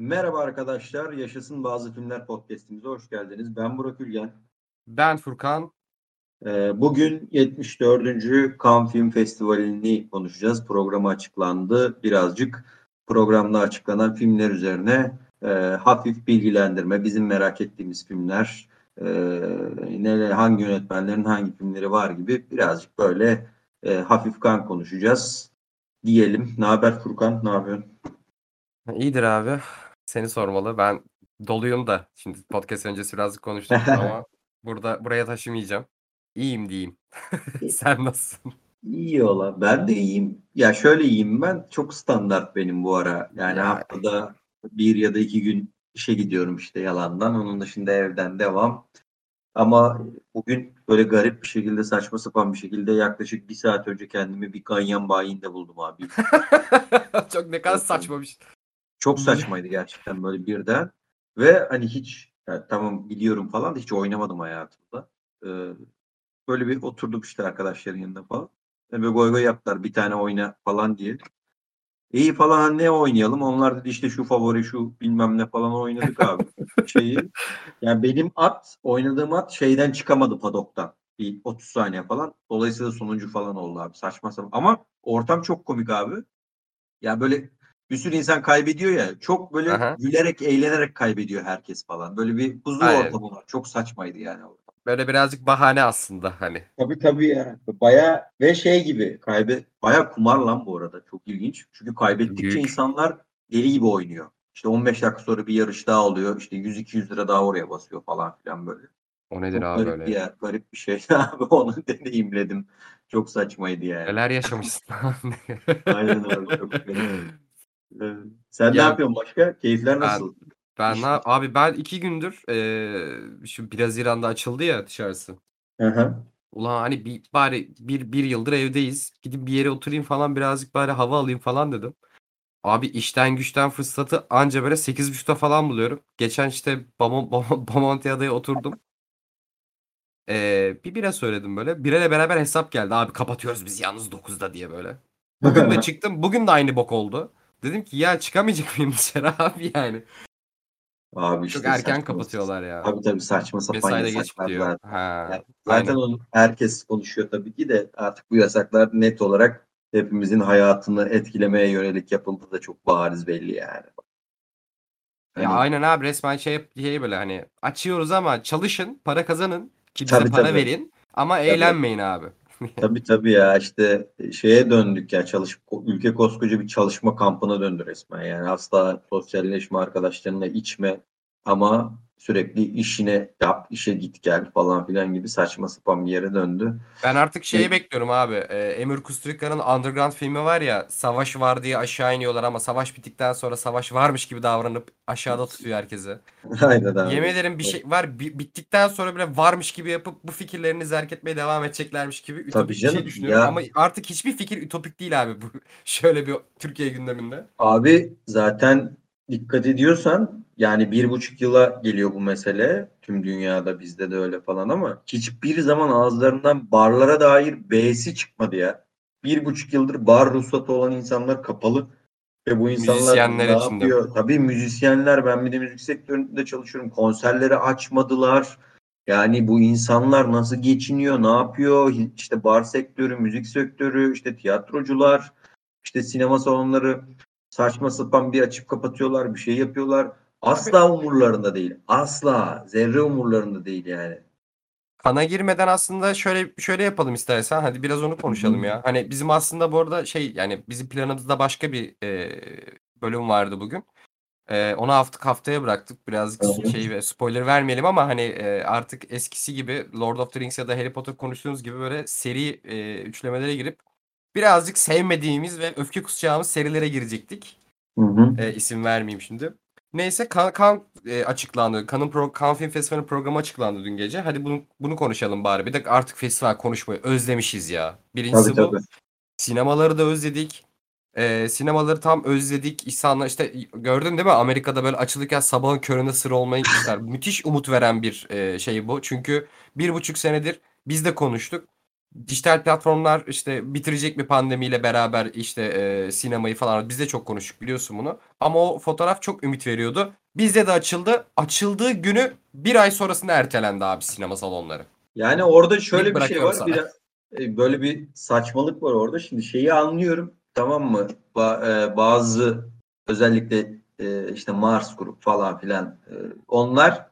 Merhaba arkadaşlar, Yaşasın Bazı Filmler podcastimize hoş geldiniz. Ben Burak Ülgen. Ben Furkan. Ee, Bugün 74. Cannes Film Festivali'ni konuşacağız. Programı açıklandı. Birazcık programda açıklanan filmler üzerine e, hafif bilgilendirme, bizim merak ettiğimiz filmler, e, hangi yönetmenlerin hangi filmleri var gibi birazcık böyle e, hafif kan konuşacağız diyelim. Ne haber Furkan? Ne yapıyorsun? İyidir abi. Seni sormalı. Ben doluyum da. Şimdi podcast öncesi birazcık konuştuk ama burada buraya taşımayacağım. İyiyim diyeyim. Sen nasılsın? İyi ola. Ben de iyiyim. Ya şöyle iyiyim ben. Çok standart benim bu ara. Yani Ya. haftada bir ya da iki gün işe gidiyorum işte yalandan. Onun dışında evden devam. Ama bugün böyle garip bir şekilde saçma sapan bir şekilde yaklaşık bir saat önce kendimi bir ganyan bayinde buldum abi. Çok ne kadar saçma bir şey. Çok saçmaydı gerçekten böyle birden. Ve hani hiç ya tamam biliyorum falan da hiç oynamadım hayatımda. Ee, böyle bir oturduk işte arkadaşların yanında falan. Ve goy goy yaptılar bir tane oyna falan diye. İyi falan ne oynayalım? Onlar dedi işte şu favori şu bilmem ne falan oynadık abi. Şeyi. Yani benim at oynadığım at şeyden çıkamadı padoktan. Bir 30 saniye falan. Dolayısıyla sonuncu falan oldu abi. Saçma sapan. Ama ortam çok komik abi. Ya böyle bir sürü insan kaybediyor ya. Çok böyle Aha. gülerek, eğlenerek kaybediyor herkes falan. Böyle bir huzur Aynen. ortamı var. Çok saçmaydı yani. Böyle birazcık bahane aslında hani. Tabii tabii ya. Baya ve şey gibi kaybe baya kumar lan bu arada. Çok ilginç. Çünkü kaybettikçe Büyük. insanlar deli gibi oynuyor. İşte 15 dakika sonra bir yarış daha oluyor. İşte 100-200 lira daha oraya basıyor falan filan böyle. O nedir Çok abi garip bir öyle? yer. Garip bir şey. Abi onu deneyimledim. Çok saçmaydı yani. Neler yaşamışsın Aynen abi. Çok Evet. Sen ne Ya- yapıyorsun başka? Keyifler Ben- nasıl? Ben İş- ne yap- abi ben iki gündür eee, şu biraz İran'da açıldı ya dışarısı. Hı hı. Ulan hani bir, bari bir, bir yıldır evdeyiz. Gidip bir yere oturayım falan birazcık bari hava alayım falan dedim. Abi işten güçten fırsatı anca böyle 8.30'da falan buluyorum. Geçen işte Bamon, Bamon, Bomontia'da oturdum. Ee, bir bira söyledim böyle. Birayla beraber hesap geldi. Abi kapatıyoruz biz yalnız 9'da diye böyle. Bugün de çıktım. Bugün de aynı bok oldu. Dedim ki ya çıkamayacak mıyım dışarı abi yani. Abi Çok işte erken saçma- kapatıyorlar ya. Tabii tabii saçma sapan Mesaide geç yasaklar bitiyor. zaten. Ha. Ya, Zaten aynen. onu herkes konuşuyor tabii ki de artık bu yasaklar net olarak hepimizin hayatını etkilemeye yönelik yapıldığı da çok bariz belli yani. Ya Hani- aynen abi resmen şey, şey böyle hani açıyoruz ama çalışın, para kazanın ki bize Tabii, para tabii. verin ama eğlenmeyin abi. Tabii tabii ya işte şeye döndük ya çalış ülke koskoca bir çalışma kampına döndü resmen. Yani asla sosyalleşme arkadaşlarınla içme ama sürekli işine yap işe git gel falan filan gibi saçma sapan bir yere döndü. Ben artık şeyi Evet. bekliyorum abi. Ee, Emir Kusturica'nın Underground filmi var ya. Savaş var diye aşağı iniyorlar ama savaş bittikten sonra savaş varmış gibi davranıp aşağıda tutuyor herkesi. Aynen abi. Yemin ederim bir şey var. bi- bittikten sonra bile varmış gibi yapıp bu fikirlerini zerk etmeye devam edeceklermiş gibi ütopik bir canım, şey düşünüyorum. ya. Ama artık hiçbir fikir ütopik değil abi. Bu şöyle bir Türkiye gündeminde. Abi zaten dikkat ediyorsan yani bir buçuk yıla geliyor bu mesele. Tüm dünyada bizde de öyle falan ama hiçbir zaman ağızlarından barlara dair B'si çıkmadı ya. Bir buçuk yıldır bar ruhsatı olan insanlar kapalı. Ve bu insanlar Müzisyenler ne için de. yapıyor? Tabii müzisyenler ben bir de müzik sektöründe çalışıyorum. Konserleri açmadılar. Yani bu insanlar nasıl geçiniyor, ne yapıyor? İşte bar sektörü, müzik sektörü, işte tiyatrocular, işte sinema salonları saçma sapan bir açıp kapatıyorlar, bir şey yapıyorlar. Asla umurlarında değil. Asla. Zerre umurlarında değil yani. Kana girmeden aslında şöyle şöyle yapalım istersen. Hadi biraz onu konuşalım ya. Hani bizim aslında bu arada şey yani bizim planımızda başka bir e, bölüm vardı bugün. E, onu hafta haftaya bıraktık. Birazcık hı. şey ve spoiler vermeyelim ama hani e, artık eskisi gibi Lord of the Rings ya da Harry Potter konuştuğumuz gibi böyle seri e, üçlemelere girip birazcık sevmediğimiz ve öfke kusacağımız serilere girecektik. Hı hı. E, isim vermeyeyim şimdi. Neyse kan, kan e, açıklandı. Kanın pro, kan Film Festivali programı açıklandı dün gece. Hadi bunu bunu konuşalım bari. Bir de artık festival konuşmayı özlemişiz ya. Birincisi Tabii bu. tabii. Sinemaları da özledik. E, sinemaları tam özledik. İnsanlar işte gördün değil mi? Amerika'da böyle açılırken sabahın köründe sıra olmaya gitmişler. Müthiş umut veren bir e, şey bu. Çünkü bir buçuk senedir biz de konuştuk. Dijital platformlar işte bitirecek mi pandemiyle beraber işte e, sinemayı falan biz de çok konuştuk biliyorsun bunu. Ama o fotoğraf çok ümit veriyordu. Bizde de açıldı. Açıldığı günü bir ay sonrasında ertelendi abi sinema salonları. Yani orada şöyle bir şey var. sana. Biraz, e, böyle bir saçmalık var orada. Şimdi şeyi anlıyorum. Tamam mı? Ba- e, bazı özellikle e, işte Mars grup falan filan e, onlar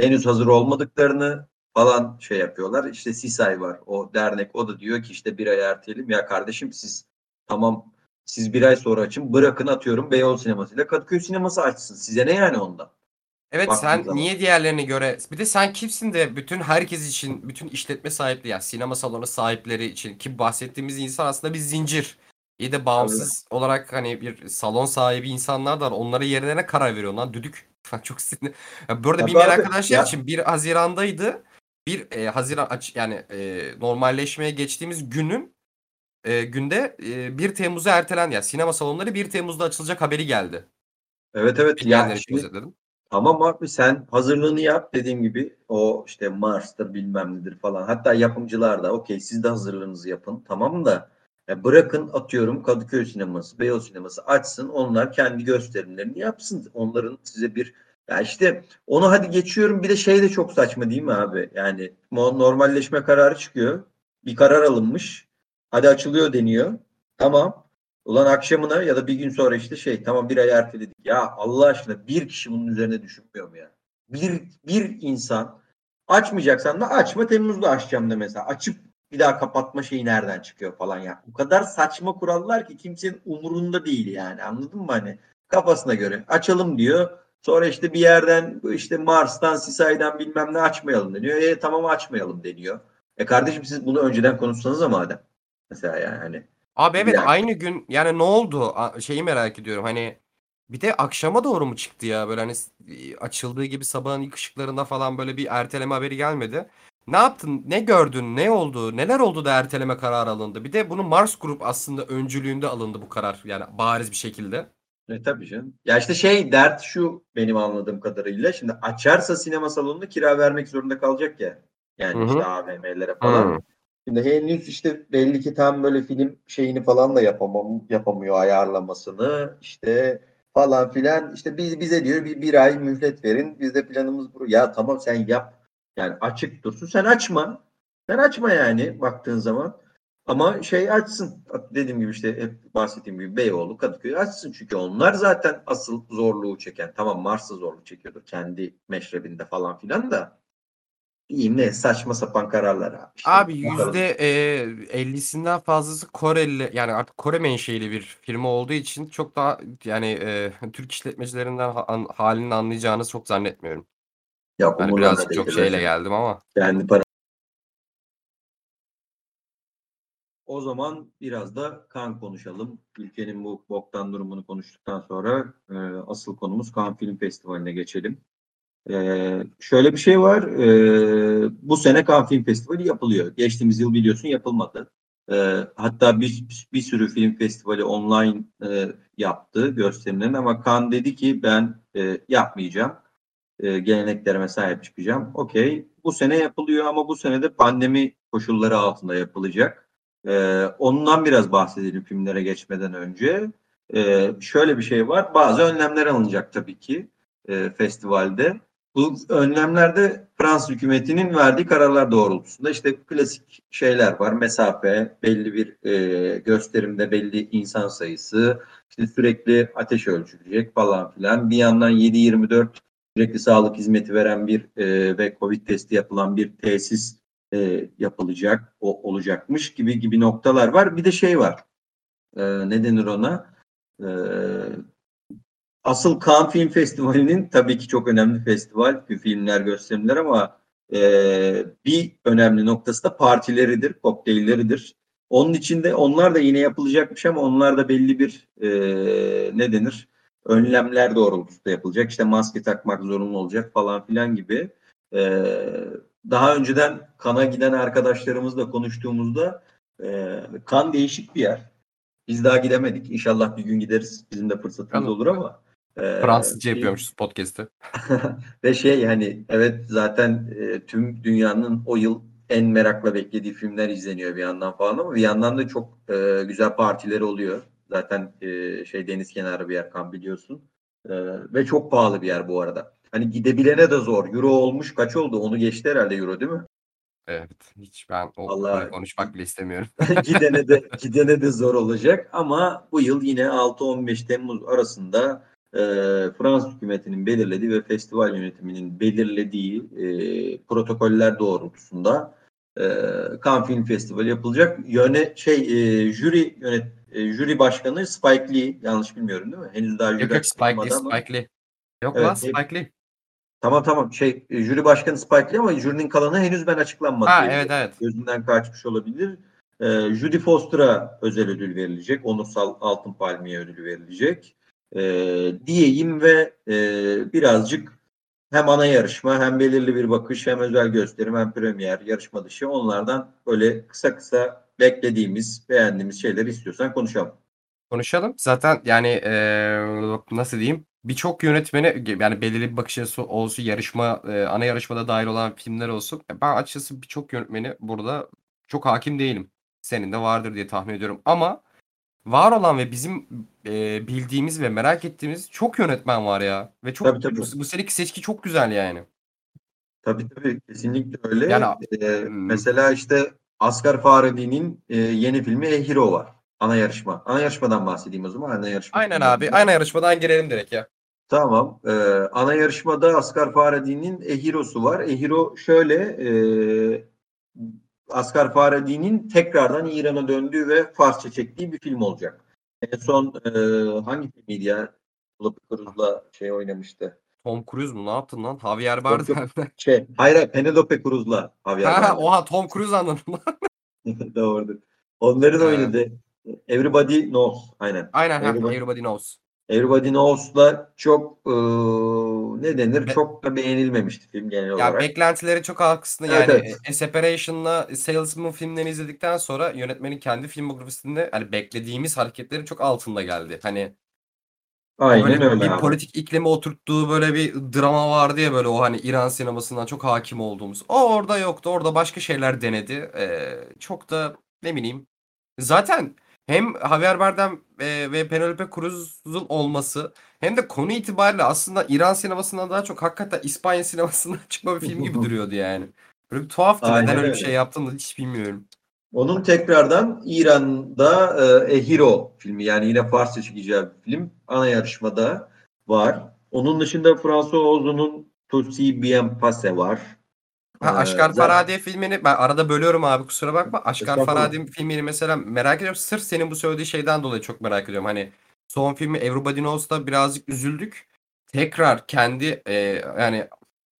henüz hazır olmadıklarını falan şey yapıyorlar. İşte Sisay var. O dernek o da diyor ki işte bir ay erteleyelim. Ya kardeşim siz tamam siz bir ay sonra açın. Bırakın atıyorum Beyoğlu sineması ile Kadıköy sineması açsın. Size ne yani ondan? Evet Baktığın sen zaman. niye diğerlerine göre bir de sen kimsin de bütün herkes için bütün işletme sahipleri yani sinema salonu sahipleri için ki bahsettiğimiz insan aslında bir zincir. İyi de bağımsız olarak hani bir salon sahibi insanlar da var. Onlara yerine ne karar veriyor lan düdük. Çok sinir. Ya bu arada Tabii bilmeyen abi, arkadaşlar ya- için 1 Haziran'daydı. 1 e, Haziran aç yani e, normalleşmeye geçtiğimiz günün e, günde e, 1 Temmuz'a ertelen ya sinema salonları 1 Temmuz'da açılacak haberi geldi. Evet evet. Bilmeyenler Ya için şimdi. Tamam abi sen hazırlığını yap dediğim gibi o işte Mars'tır bilmem nedir falan. Hatta yapımcılar da okey siz de hazırlığınızı yapın tamam da ya bırakın atıyorum Kadıköy sineması, Beyoğlu sineması açsın onlar kendi gösterimlerini yapsın. Onların size bir ya işte onu hadi geçiyorum bir de şey de çok saçma değil mi abi? Yani normalleşme kararı çıkıyor. Bir karar alınmış. Hadi açılıyor deniyor. Tamam. Ulan akşamına ya da bir gün sonra işte şey tamam bir ay erteledik. Ya Allah aşkına bir kişi bunun üzerine düşünmüyor mu ya? Bir, bir insan açmayacaksan da açma Temmuz'da açacağım da mesela. Açıp bir daha kapatma şeyi nereden çıkıyor falan ya. Bu kadar saçma kurallar ki kimsenin umurunda değil yani anladın mı hani? Kafasına göre açalım diyor. Sonra işte bir yerden işte Mars'tan, Sisay'dan bilmem ne açmayalım deniyor. E tamam açmayalım deniyor. E kardeşim siz bunu önceden konuşsanız madem. Mesela yani hani. Abi evet Yani. aynı gün yani ne oldu? Şeyi merak ediyorum. Hani bir de akşama doğru mu çıktı ya? Böyle hani s- açıldığı gibi sabahın ilk ışıklarında falan böyle bir erteleme haberi gelmedi. Ne yaptın? Ne gördün? Ne oldu? Neler oldu da erteleme kararı alındı? Bir de bunu Mars Grup aslında öncülüğünde alındı bu karar. Yani bariz bir şekilde. E tabii canım. Ya işte şey dert şu benim anladığım kadarıyla. Şimdi açarsa sinema salonunu kira vermek zorunda kalacak ya. Yani Hı hı. işte AVM'lere falan. Hı. Şimdi henüz işte belli ki tam böyle film şeyini falan da yapamam, yapamıyor ayarlamasını işte falan filan. İşte biz bize diyor bir, bir ay mühlet verin. Biz de planımız bu. Ya tamam sen yap. Yani açık dursun. Sen açma. Sen açma yani baktığın zaman. Ama şey açsın. Dediğim gibi işte hep bahsettiğim gibi Beyoğlu, Kadıköy açsın. Çünkü onlar zaten asıl zorluğu çeken. Tamam Mars'ta zorluk çekiyordur kendi meşrebinde falan filan da. İyi ne saçma sapan kararlar abi. İşte Abi yüzde e, 50'sinden fazlası Koreli yani artık Kore menşeili bir firma olduğu için çok daha yani e, Türk işletmecilerinden ha- halini anlayacağını çok zannetmiyorum. Yok, Yani birazcık çok şeyle bence. geldim ama. Kendi para. O zaman biraz da kan konuşalım. Ülkenin bu boktan durumunu konuştuktan sonra e, asıl konumuz Cannes Film Festivali'ne geçelim. E, şöyle bir şey var. E, bu sene Cannes Film Festivali yapılıyor. Geçtiğimiz yıl biliyorsun yapılmadı. E, hatta bir, bir sürü film festivali online e, yaptı gösterimlerini ama Cannes dedi ki ben e, yapmayacağım. E, geleneklerime sahip çıkacağım. Okey. Bu sene yapılıyor ama bu sene de pandemi koşulları altında yapılacak. Ee, ondan biraz bahsedelim filmlere geçmeden önce. Ee, şöyle bir şey var. Bazı önlemler alınacak tabii ki e, festivalde. Bu önlemlerde Fransız hükümetinin verdiği kararlar doğrultusunda işte klasik şeyler var. Mesafe, belli bir e, gösterimde belli insan sayısı, işte sürekli ateş ölçülecek falan filan. Bir yandan 7-24 sürekli sağlık hizmeti veren bir e, ve Covid testi yapılan bir tesis e, yapılacak, o olacakmış gibi gibi noktalar var. Bir de şey var. E, ne denir ona? E, asıl Cannes Film Festivali'nin tabii ki çok önemli festival, filmler, gösterimler ama e, bir önemli noktası da partileridir, kokteylleridir. Onun içinde onlar da yine yapılacakmış ama onlar da belli bir e, ne denir? Önlemler doğrultusunda yapılacak. İşte maske takmak zorunlu olacak falan filan gibi. E, daha önceden kana giden arkadaşlarımızla konuştuğumuzda e, kan değişik bir yer. Biz daha gidemedik. İnşallah bir gün gideriz. Bizim de fırsatımız olur ama. e, Fransızca şey- yapıyormuşuz podcast'ı. Ve şey yani evet zaten e, tüm dünyanın o yıl en merakla beklediği filmler izleniyor bir yandan falan ama bir yandan da çok e, güzel partileri oluyor. Zaten e, şey deniz kenarı bir yer kan biliyorsun. E, ve çok pahalı bir yer bu arada. Hani gidebilene de zor. Euro olmuş kaç oldu? Onu geçti herhalde Euro değil mi? Evet. Hiç ben o Vallahi- konuşmak bile istemiyorum. gidene de gidene de zor olacak ama bu yıl yine 6-15 Temmuz arasında e, Fransız hükümetinin belirlediği ve festival yönetiminin belirlediği e, protokoller doğrultusunda e, Cannes Film Festivali yapılacak. Yöne şey e, jüri yönet e, jüri başkanı Spike Lee yanlış bilmiyorum değil mi? Henüz daha jüri Yok yok Spike Lee, ama- Spike Lee. Yok Evet, lan Spike Lee. Tamam tamam şey e, jüri başkanı Spike Lee ama jürinin kalanı henüz ben açıklanmadı. Ha evet evet. gözünden kaçmış olabilir. Ee, Judy Foster'a özel ödül verilecek. Onursal Altın Palmiye ödülü verilecek. Ee, diyeyim ve e, birazcık hem ana yarışma hem belirli bir bakış hem özel gösterim hem premier yarışma dışı onlardan böyle kısa kısa beklediğimiz beğendiğimiz şeyleri istiyorsan konuşalım. Konuşalım. Zaten yani eee, nasıl diyeyim? Birçok yönetmeni yani belirli bir bakış açısı olsun yarışma eee, ana yarışmada dahil olan filmler olsun. Ben açıkçası birçok yönetmeni burada çok hakim değilim. Senin de vardır diye tahmin ediyorum. Ama var olan ve bizim eee, bildiğimiz ve merak ettiğimiz çok yönetmen var ya. Ve çok Tabii, tabii. bu, bu seneki seçki çok güzel yani. Tabii tabii kesinlikle öyle. Yani, Ee, mesela işte Asghar Farhadi'nin e, yeni filmi A Hero var. Ana yarışma. Ana yarışmadan bahsedeyim o zaman. Ana yarışma. Aynen abi. Aynen yarışmadan girelim direkt ya. Tamam. Ee, ana yarışmada Asghar Farhadi'nin A Hero'su var. A Hero şöyle e, Asghar Farhadi'nin tekrardan İran'a döndüğü ve Farsça çektiği bir film olacak. En son e, hangi filmiydi ya? Penelope Cruz'la şey oynamıştı. Tom Cruise mu? Ne yaptın lan? Javier Yok, Bardem. Şey, hayır hayır, Penelope Cruz'la Javier ha, Bardem. oha Tom Cruise anladım lan. Doğrudur. Onların oynadı. Everybody Knows. Aynen. Aynen Everybody- Everybody Knows. Everybody Knows'la çok e, ne denir? Be- çok da beğenilmemişti film genel Ya olarak. beklentileri çok aksine Evet, yani evet. A Separation'la Salesman filmlerini izledikten sonra yönetmenin kendi filmografisinde hani beklediğimiz hareketlerin çok altında geldi. Hani Aynen böyle öyle bir abi. politik iklimi oturttuğu böyle bir drama vardı ya böyle o hani İran sinemasından çok hakim olduğumuz. O orada yoktu. Orada başka şeyler denedi. Ee, çok da ne bileyim. Zaten hem Javier Bardem e, ve Penelope Cruz'un olması hem de konu itibariyle aslında İran sinemasından daha çok hakikaten İspanya sinemasından çıkma bir film gibi duruyordu yani. Böyle bir tuhaftı. Aynen Neden öyle bir şey yaptığını hiç bilmiyorum. Onun tekrardan İran'da e, A Hero filmi yani yine Farsça çekeceği bir film ana yarışmada var. Onun dışında François Ozon'un Tutsi Bien Passe var. Ha, Ee, Aşkar zaten- Farhadi filmini ben arada bölüyorum abi kusura bakma. Aşkar. Farhadi filmini mesela merak ediyorum. Sırf senin bu söylediği şeyden dolayı çok merak ediyorum. Hani son filmi Everybody Knows'ta birazcık üzüldük. Tekrar kendi e, yani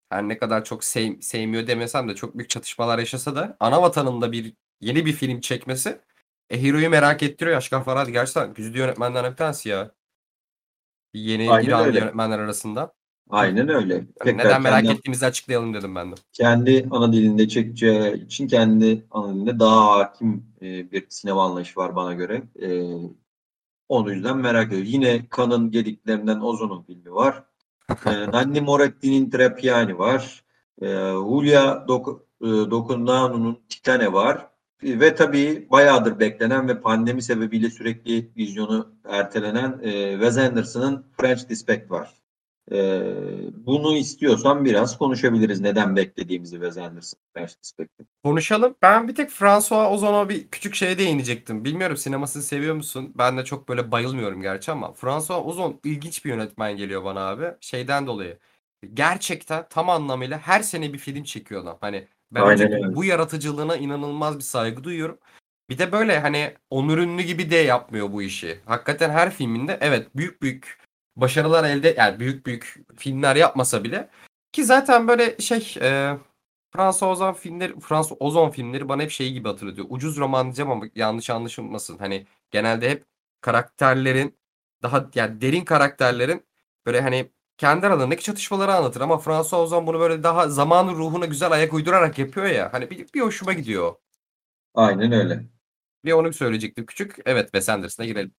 her ne kadar çok sev- sevmiyor demesem de çok büyük çatışmalar yaşasa da ana vatanında bir yeni bir film çekmesi e, Hero'yu merak ettiriyor. Aşkar Farhadi gerçekten güçlü yönetmenlerden bir tanesi ya. Yeni Aynen İranlı öyle. yönetmenler arasında. Aynen öyle. Hani Tekrar neden merak kendi- ettiğimizi açıklayalım dedim ben de. kendi ana dilinde çekeceği için kendi ana dilinde daha hakim e, bir sinema anlayışı var bana göre. E, onu yüzden merak ediyorum. Yine Kan'ın gediklerinden Ozon'un filmi var. E, Nanni Moretti'nin Trapiani var. E, Julia Dok e, Dokundanu'nun Titane var. E, ve tabii bayağıdır beklenen ve pandemi sebebiyle sürekli vizyonu ertelenen e, Wes Anderson'ın French Dispatch var. Ee, bunu istiyorsan biraz konuşabiliriz. Neden beklediğimizi Wes Anderson Dispatch'te. Konuşalım. Ben bir tek François Ozon'a bir küçük şeye değinecektim. Bilmiyorum sinemasını seviyor musun? Ben de çok böyle bayılmıyorum gerçi ama François Ozon ilginç bir yönetmen geliyor bana abi. Şeyden dolayı. Gerçekten tam anlamıyla her sene bir film çekiyor adam. Hani ben Aynen bu yaratıcılığına inanılmaz bir saygı duyuyorum. Bir de böyle hani onur ünlü gibi de yapmıyor bu işi. Hakikaten her filminde evet büyük büyük başarılar elde yani büyük büyük filmler yapmasa bile ki zaten böyle şey e, François Ozon filmleri François Ozon filmleri bana hep şey gibi hatırlatıyor. Ucuz roman diyeceğim ama yanlış anlaşılmasın. Hani genelde hep karakterlerin daha yani derin karakterlerin böyle hani kendi aralarındaki çatışmaları anlatır ama François Ozon bunu böyle daha zamanın ruhuna güzel ayak uydurarak yapıyor ya. Hani bir, bir hoşuma gidiyor. Aynen öyle. Bir onu söyleyecektim küçük. Evet Wes Anderson'a girelim.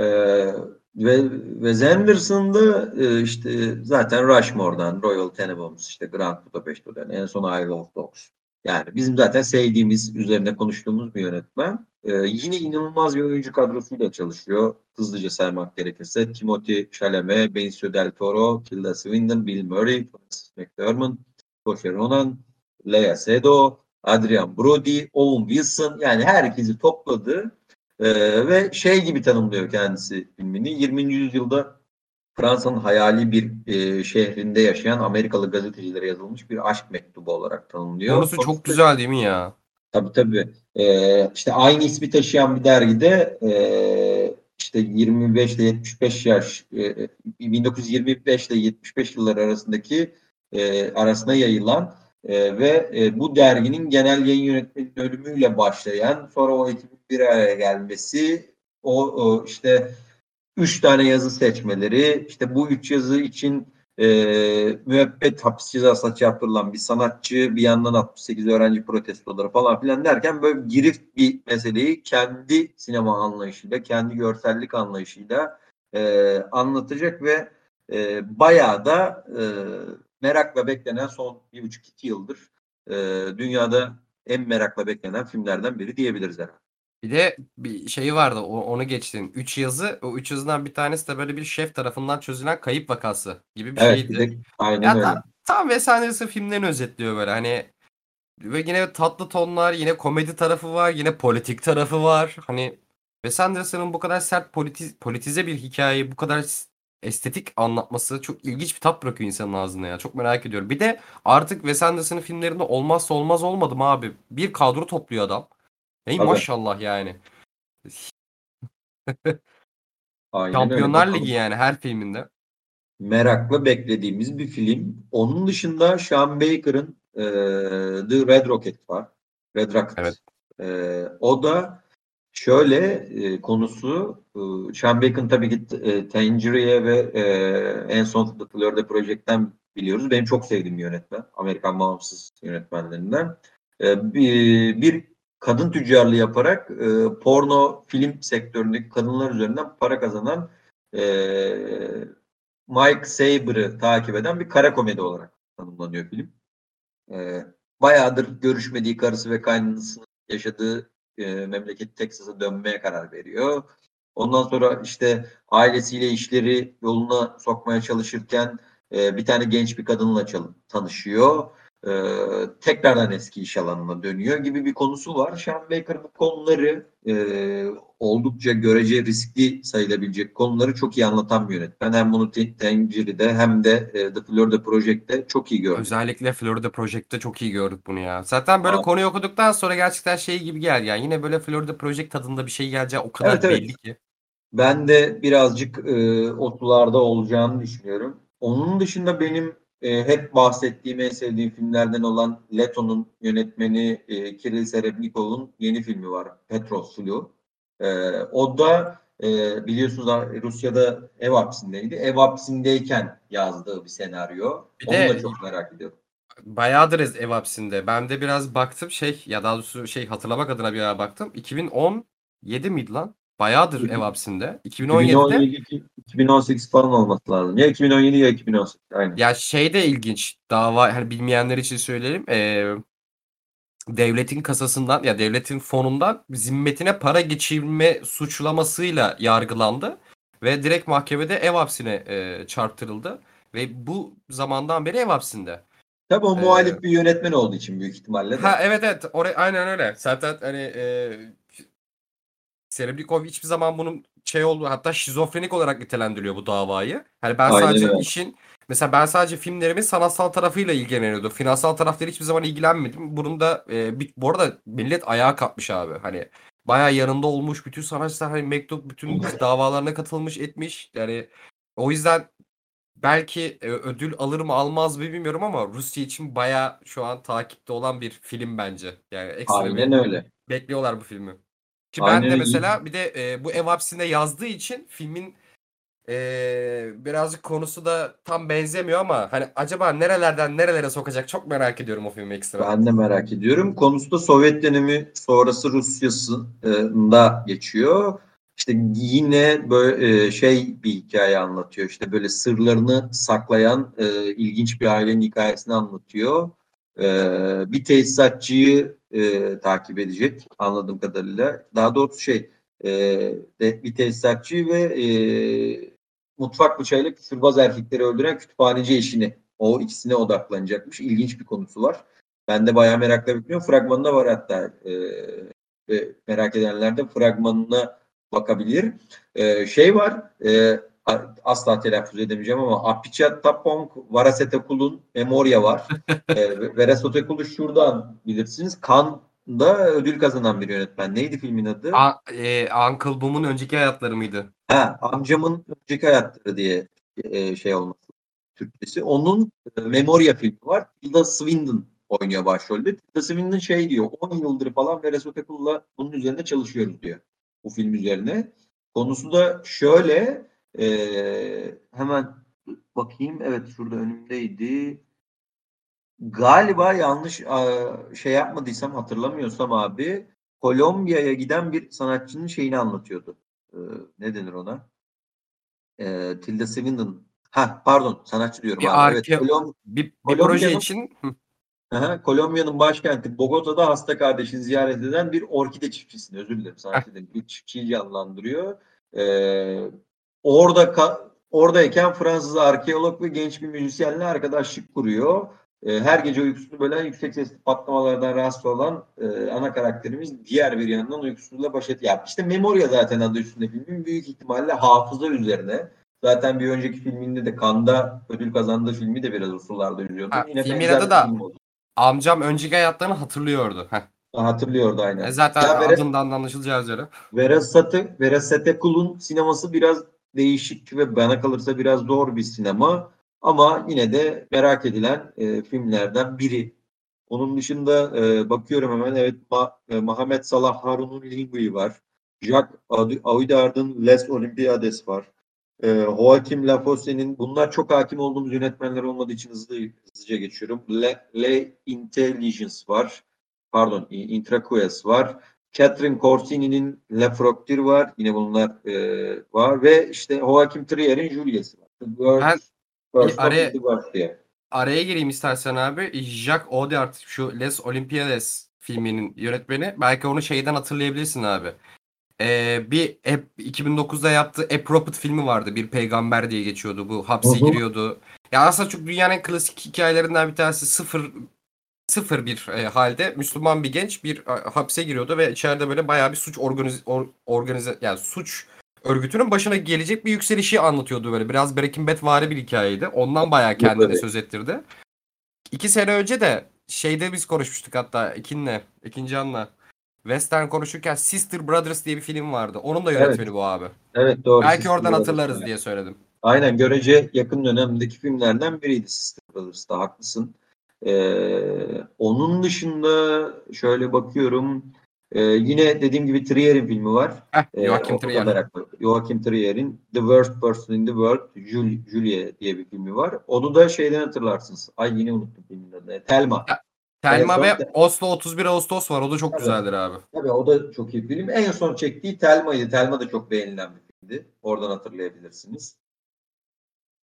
Ee, ve Wes Anderson'da e, işte zaten Rushmore'dan, Royal Tenenbaums, işte Grand Budapest Hotel, en son Isle of Dogs. Yani bizim zaten sevdiğimiz, üzerine konuştuğumuz bir yönetmen. Ee, yine inanılmaz bir oyuncu kadrosuyla çalışıyor. Hızlıca saymak gerekirse Timothy Chalamet, Benicio Del Toro, Tilda Swinton, Bill Murray, Francis McDormand, Saoirse Ronan, Lea Seydoux, Adrian Brody, Owen Wilson yani herkesi topladı ee, ve şey gibi tanımlıyor kendisi filmini. 20. yüzyılda Fransa'nın hayali bir e, şehrinde yaşayan Amerikalı gazetecilere yazılmış bir aşk mektubu olarak tanımlıyor. Konusu çok Sonuçta- güzel değil mi ya? Tabii tabii. Ee, işte aynı ismi taşıyan bir dergide e, işte 25 ile 75 yaş e, 1925 ile 75 yıllar arasındaki e, arasına yayılan e, ve e, bu derginin genel yayın yönetmeninin ölümüyle başlayan sonra o ekibin bir araya gelmesi o, o işte üç tane yazı seçmeleri işte bu üç yazı için e, müebbet hapis cezasına çarptırılan bir sanatçı bir yandan 68 öğrenci protestoları falan filan derken böyle girift bir meseleyi kendi sinema anlayışıyla kendi görsellik anlayışıyla e, anlatacak ve e, bayağı da e, merakla beklenen son bir buçuk iki yıldır e, dünyada en merakla beklenen filmlerden biri diyebiliriz herhalde. Bir de bir şey vardı o- onu geçtin. Üç yazı o üç yazıdan bir tanesi de böyle bir şef tarafından çözülen kayıp vakası gibi bir Evet şeydi. bir de aynen Ya öyle. tam, tam Wes Anderson filmlerini özetliyor böyle hani ve yine tatlı tonlar yine komedi tarafı var yine politik tarafı var. Hani Wes Anderson'ın bu kadar sert politi- politize bir hikayeyi bu kadar estetik anlatması çok ilginç bir tat bırakıyor insanın ağzına ya. Çok merak ediyorum. Bir de artık Wes Anderson'ın filmlerinde olmazsa olmaz olmadım abi. Bir kadro topluyor adam. Ey Tabii. maşallah yani. Aynen. Şampiyonlar. Ligi yani her filminde. merakla beklediğimiz bir film. Onun dışında Sean Baker'ın e, The Red Rocket var. Red Rocket. Evet. E, o da şöyle e, konusu e, Sean Baker'ın tabii ki e, Tangerine ve e, en son The Florida Project'ten biliyoruz. Benim çok sevdiğim yönetmen. Amerikan bağımsız yönetmenlerinden. E, bir, bir kadın tüccarlığı yaparak e, porno film sektöründeki kadınlar üzerinden para kazanan e, Mike Saber'ı takip eden bir kara komedi olarak tanımlanıyor film. Ee, bayağıdır görüşmediği karısı ve kaynanasının yaşadığı e, memleket Texas'a dönmeye karar veriyor. Ondan sonra işte ailesiyle işleri yoluna sokmaya çalışırken e, bir tane genç bir kadınla tanışıyor. E, tekrardan eski iş alanına dönüyor gibi bir konusu var. Sean Baker bu konuları e, oldukça görece riskli sayılabilecek konuları çok iyi anlatan bir yönetmen. Hem bunu Te- Tangerie'de hem de e, The Florida Project'te çok iyi gördük. Özellikle Florida Project'te çok iyi gördük bunu ya. Zaten böyle Aa. konuyu okuduktan sonra gerçekten şey gibi geldi yani. Yine böyle Florida Project tadında bir şey geleceği o kadar Evet, evet. belli ki. Ben de birazcık e, o sularda olacağını düşünüyorum. Onun dışında benim e, hep bahsettiğim, en sevdiğim filmlerden olan Leto'nun yönetmeni e, Kirill Serebnikov'un yeni filmi var. Petros Flu. E, o da e, biliyorsunuz Rusya'da ev hapsindeydi. Ev hapsindeyken yazdığı bir senaryo. Bir Onu de- da çok merak ediyorum. Bayağıdır ev hapsinde. Ben de biraz baktım şey ya daha doğrusu şey hatırlamak adına bir ara baktım. 2017 miydi lan? Bayağıdır ev hapsinde. 2017'de 2017, 2018 falan olması lazım. Ya 2017 ya 2018. Aynen. ya şey de ilginç. Dava hani bilmeyenler için söyleyelim. Ee, devletin kasasından ya devletin fonundan zimmetine para geçirme suçlamasıyla yargılandı ve direkt mahkemede ev hapsine e, çarptırıldı ve bu zamandan beri ev hapsinde. Tabii o Ee, muhalif bir yönetmen olduğu için büyük ihtimalle de. Ha evet evet oraya aynen öyle. Zaten hani e, Serebryakov hiçbir zaman bunun şey oldu hatta şizofrenik olarak nitelendiriliyor bu davayı. Hani ben Aynen sadece öyle. işin mesela ben sadece filmlerimin sanatsal tarafıyla ilgileniyordum. Finansal tarafları hiçbir zaman ilgilenmedim. Bunun da e, bir, bu arada millet ayağa kalkmış abi. Hani bayağı yanında olmuş bütün sanatçılar hani mektup bütün davalarına katılmış etmiş. Yani o yüzden belki e, ödül alır mı almaz mı bilmiyorum ama Rusya için bayağı şu an takipte olan bir film bence. Yani ekstra Aynen öyle. bekliyorlar bu filmi. Ki Aynen ben de mesela bir de e, bu ev hapsinde yazdığı için filmin e, birazcık konusu da tam benzemiyor ama hani acaba nerelerden nerelere sokacak çok merak ediyorum o filmi ekstra. Ben de merak ediyorum. Konusu da Sovyet dönemi sonrası Rusya'sında geçiyor. İşte yine böyle e, şey bir hikaye anlatıyor. İşte böyle sırlarını saklayan e, ilginç bir ailenin hikayesini anlatıyor. Ee, bir tesisatçıyı e, takip edecek anladığım kadarıyla. Daha doğrusu şey e, bir tesisatçıyı ve e, mutfak bıçağıyla küfürbaz erkekleri öldüren kütüphaneci eşini. O ikisine odaklanacakmış. İlginç bir konusu var. Ben de bayağı merakla bekliyorum. Fragmanında var hatta. E, e, merak edenler de fragmanına bakabilir. E, şey var. E, asla telaffuz edemeyeceğim ama Apicha Tapong Varasetekul'un Memoria var. e, Varasetekulu şuradan bilirsiniz. Cannes'da ödül kazanan bir yönetmen. Neydi filmin adı? A, e, Uncle Boom'un önceki hayatları mıydı? Ha, amcamın önceki hayatları diye e, şey olması. Türkçesi. Onun e, Memoria filmi var. Tilda Swinton oynuyor başrolde. Tilda Swinton şey diyor 10 yıldır falan Varasetekul'la bunun üzerinde çalışıyoruz diyor. Bu film üzerine. Konusu da şöyle ee, hemen bakayım. Evet şurada önümdeydi. Galiba yanlış şey yapmadıysam hatırlamıyorsam abi Kolombiya'ya giden bir sanatçının şeyini anlatıyordu. Ee, ne denir ona? Ee, Tilda Swinton. Ha pardon sanatçı diyorum bir abi. Evet, Kolom bir, bir proje için Kolombiya'nın başkenti Bogota'da hasta kardeşini ziyaret eden bir orkide çiftçisini özür dilerim sanatçı dedim. Bir çiftçiyi canlandırıyor. Ee, Orada oradayken Fransız arkeolog ve genç bir müzisyenle arkadaşlık kuruyor. E, her gece uykusunu bölen yüksek sesli patlamalardan rahatsız olan e, ana karakterimiz diğer bir yandan uykusuzluğuyla baş et. Ya işte Memoria zaten adı üstünde filmin büyük ihtimalle hafıza üzerine. Zaten bir önceki filminde de Kanda ödül kazandığı filmi de biraz usullarda üzüyordu. Ha, Yine filmin adı da film amcam önceki hayatlarını hatırlıyordu. Heh. Hatırlıyordu aynen. E zaten ya adından anlaşılacağı üzere. Verasate, Verasate Kul'un sineması biraz değişik ve bana kalırsa biraz zor bir sinema ama yine de merak edilen e, filmlerden biri. Onun dışında e, bakıyorum hemen evet Ma, e, Muhammed Salah Harun'un Lingui var. Jacques Audard'ın Les Olympiades var. E, Joachim Lafosse'nin bunlar çok hakim olduğumuz yönetmenler olmadığı için hızlı hızlıca geçiyorum. Le, Le Intelligence var. Pardon, Intraquez var. Catherine Corsini'nin Le Froctir var. Yine bunlar e, var. Ve işte Joachim Trier'in Juliet'si var. World, ben araya, araya gireyim istersen abi. Jacques Audiard şu Les Olympiades filminin yönetmeni. Belki onu şeyden hatırlayabilirsin abi. Ee, bir hep 2009'da yaptığı A Prophet filmi vardı. Bir peygamber diye geçiyordu. Bu hapse giriyordu. Ya aslında çok dünyanın en klasik hikayelerinden bir tanesi. Sıfır sıfır bir e, halde Müslüman bir genç bir e, hapse giriyordu ve içeride böyle bayağı bir suç organize, or, organize yani suç örgütünün başına gelecek bir yükselişi anlatıyordu böyle. Biraz Breaking Bad vari bir hikayeydi. Ondan bayağı kendine söz ettirdi. İki sene önce de şeyde biz konuşmuştuk hatta ikinle, ikinci anla. Western konuşurken Sister Brothers diye bir film vardı. Onun da yönetmeni evet. bu abi. Evet doğru. Belki Sister oradan Brothers hatırlarız yani. diye söyledim. Aynen görece yakın dönemdeki filmlerden biriydi Sister Brothers'ta haklısın. Ee, onun dışında şöyle bakıyorum. Ee, yine dediğim gibi Trier'in filmi var. Heh, Joachim ee, Trier. Joachim Trier'in The Worst Person in the World, Julie, Julie diye bir filmi var. Onu da şeyden hatırlarsınız. Ay yine unuttum filmin adını. Telma. Telma ve de... Oslo 31 Ağustos var. O da çok evet. güzeldir abi. Tabii o da çok iyi film. En son çektiği Telma'ydı. Telma da çok beğenilen bir filmdi. Oradan hatırlayabilirsiniz.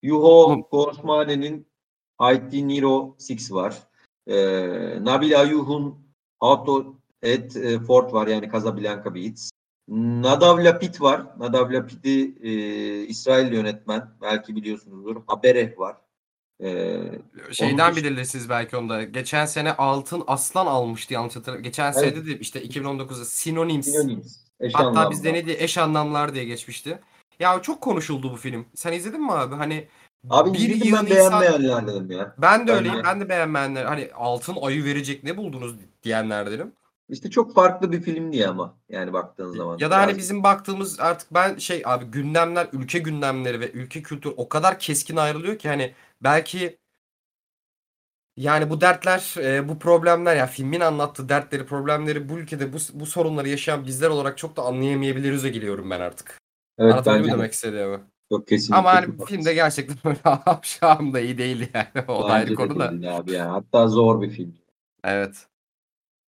Yuho Korsmane'nin IT Niro 6 var. Ee, Nabil Ayuh'un Auto et e, Ford var yani Casablanca Beats. Nadav Lapid var. Nadav Lapid'i e, İsrail yönetmen. Belki biliyorsunuzdur. Habereh var. Ee, Şeyden için... bilirsiniz belki onda. Geçen sene Altın Aslan almıştı yanlış hatırlamıyorum. Geçen evet. sene de işte 2019'da Synonyms. Synonyms. Eş Hatta anlamlar. bizde ne diye eş anlamlar diye geçmişti. Ya çok konuşuldu bu film. Sen izledin mi abi? Hani Abi bir izledim ben beğenmeyenlerdenim ya. Ben de öyleyim. Ben de beğenmeyenler. Hani altın ayı verecek ne buldunuz diyenlerdenim. İşte çok farklı bir film diye ama yani baktığın zaman. Ya da hani bizim baktığımız artık ben şey abi gündemler, ülke gündemleri ve ülke kültürü o kadar keskin ayrılıyor ki hani belki yani bu dertler, e, bu problemler ya filmin anlattığı dertleri, problemleri bu ülkede bu, bu sorunları yaşayan bizler olarak çok da anlayamayabiliriz geliyorum ben artık. Evet, Anlatabiliyor muyum demek istediğimi? Çok kesinlikle. Ama hani filmde gerçekten öyle akşam da iyi değil yani. O ayrı konu da. Abi yani. Hatta zor bir film. Evet.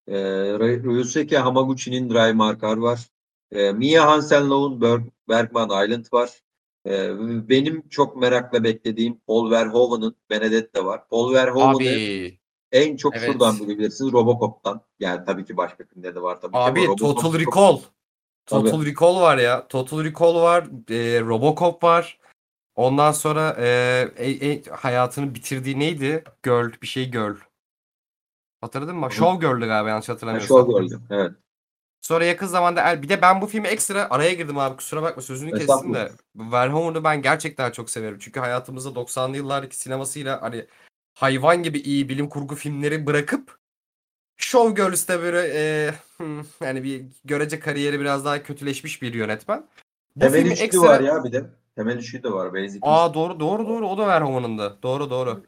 Ee, Ryuseki Hamaguchi'nin Drive Markar var. Ee, Mia Hansen-Löw'ün Berg, Bergman Island var. Ee, benim çok merakla beklediğim Paul Verhoeven'ın Benedetta var. Paul Verhoeven'ı En çok Evet. şuradan bilebilirsiniz Robocop'tan. Yani tabii ki başka filmde de var tabii ki Abi ama Robocop Total çok- Recall. Tabii. Total Recall var ya. Total Recall var. e, Robocop var. Ondan sonra e, e- e- hayatını bitirdiği neydi? Girl. Bir şey Girl. Hatırladın mı? Show Girl'dü galiba yanlış Ha, hatırlamıyorsam. Showgirl'dü. Evet. Sonra yakın zamanda el- bir de ben bu filmi ekstra araya girdim abi kusura bakma sözünü kestim de. Verhoeven'ı ben gerçekten çok severim. Çünkü hayatımızda 90'lı yıllardaki sinemasıyla hani hayvan gibi iyi bilim kurgu filmleri bırakıp Showgirls'te böyle e, hmm, yani bir görece kariyeri biraz daha kötüleşmiş bir yönetmen. Bu Temel filmi üçlü ekstra... var ya bir de. Temel üçlü de var. Basic Aa doğru doğru doğru o da Verhoeven'ın da. Doğru doğru.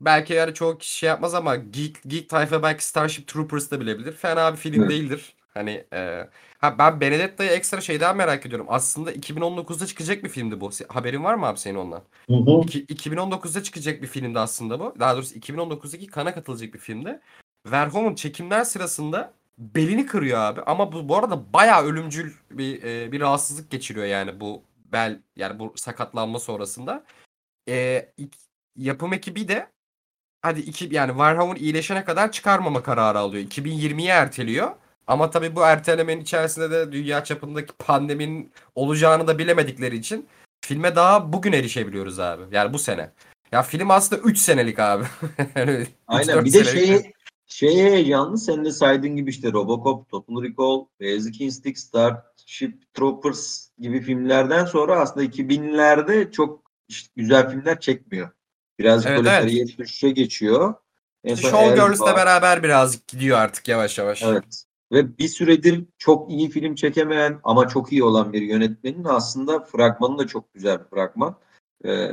Belki yani çoğu kişi şey yapmaz ama Geek, Geek tayfa belki Starship Troopers da bilebilir. Fena bir film Evet. değildir. Hani e, ha ben Benedetta'yı ekstra şeyden merak ediyorum. Aslında 2019'da çıkacak bir filmdi bu. Haberin var mı abi senin ondan? Hı hı. İki- 2019'da çıkacak bir filmdi aslında bu. Daha doğrusu 2019'daki kana katılacak bir filmdi. Verhoeven çekimler sırasında belini kırıyor abi. Ama bu bu arada bayağı ölümcül bir e, bir rahatsızlık geçiriyor yani bu bel yani bu sakatlanma sonrasında. E, ilk- yapım ekibi de hadi iki yani Verhoeven iyileşene kadar çıkarmama kararı alıyor. 2020'ye erteliyor. Ama tabii bu ertelemenin içerisinde de dünya çapındaki pandeminin olacağını da bilemedikleri için filme daha bugün erişebiliyoruz abi. Yani bu sene. Ya film aslında 3 senelik abi. Yani Aynen. Bir de senelik şey heyecanlı. Senin de saydığın gibi işte Robocop, Total Recall, Basic Instinct, Starship Troopers gibi filmlerden sonra aslında 2000'lerde çok işte güzel filmler çekmiyor. Birazcık Evet, böyle evet. kariyer düşüşe geçiyor. En son Showgirls'la Elba- beraber birazcık gidiyor artık yavaş yavaş. Evet. Ve bir süredir çok iyi film çekemeyen ama çok iyi olan bir yönetmenin aslında fragmanı da çok güzel bir fragman. Ee,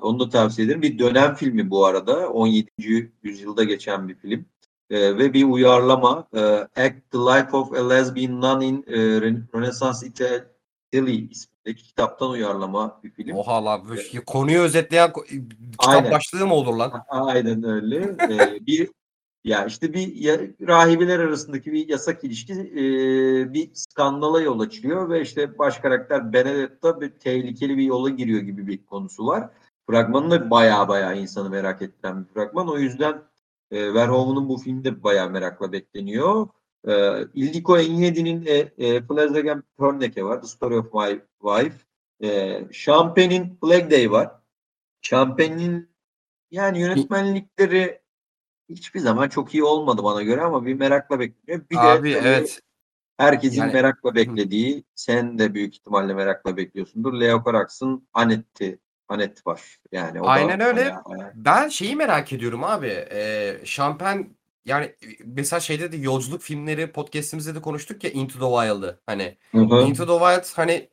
onu da tavsiye ederim. Bir dönem filmi bu arada. 17. yüzyılda geçen bir film. Ee, ve bir uyarlama. Ee, Act the Life of a Lesbian Nun in e, Ren- Renaissance Italy ismindeki kitaptan uyarlama bir film. Oha lan bu şey- konuyu özetleyen kitap Aynen. başlığı mı olur lan? Aynen öyle. Ee, bir ya işte bir ya, rahibeler arasındaki bir yasak ilişki e, bir skandala yol açıyor ve işte baş karakter Benedetta bir tehlikeli bir yola giriyor gibi bir konusu var. Fragmanı da baya baya insanı merak ettiren bir fragman. O yüzden e, Verhoeven'ın bu filmi de baya merakla bekleniyor. E, Ildiko Enyedi'nin e, e, Flanagan Perneke var. The Story of My Wife. E, Champagne'in Flag Day var. Champagne'in yani yönetmenlikleri hiçbir zaman çok iyi olmadı bana göre ama bir merakla bekleniyor. Bir Abi de evet. herkesin Yani- merakla beklediği, sen de büyük ihtimalle merakla bekliyorsundur. Leo Carax'ın Anetti, Anet var. Yani o da Aynen öyle. bayağı- bayağı- Ben şeyi merak ediyorum abi. Ee, Şampen yani mesela şeyde de yolculuk filmleri podcast'imizde de konuştuk ya Into the Wild'ı. Hani Hı hı. Into the Wild hani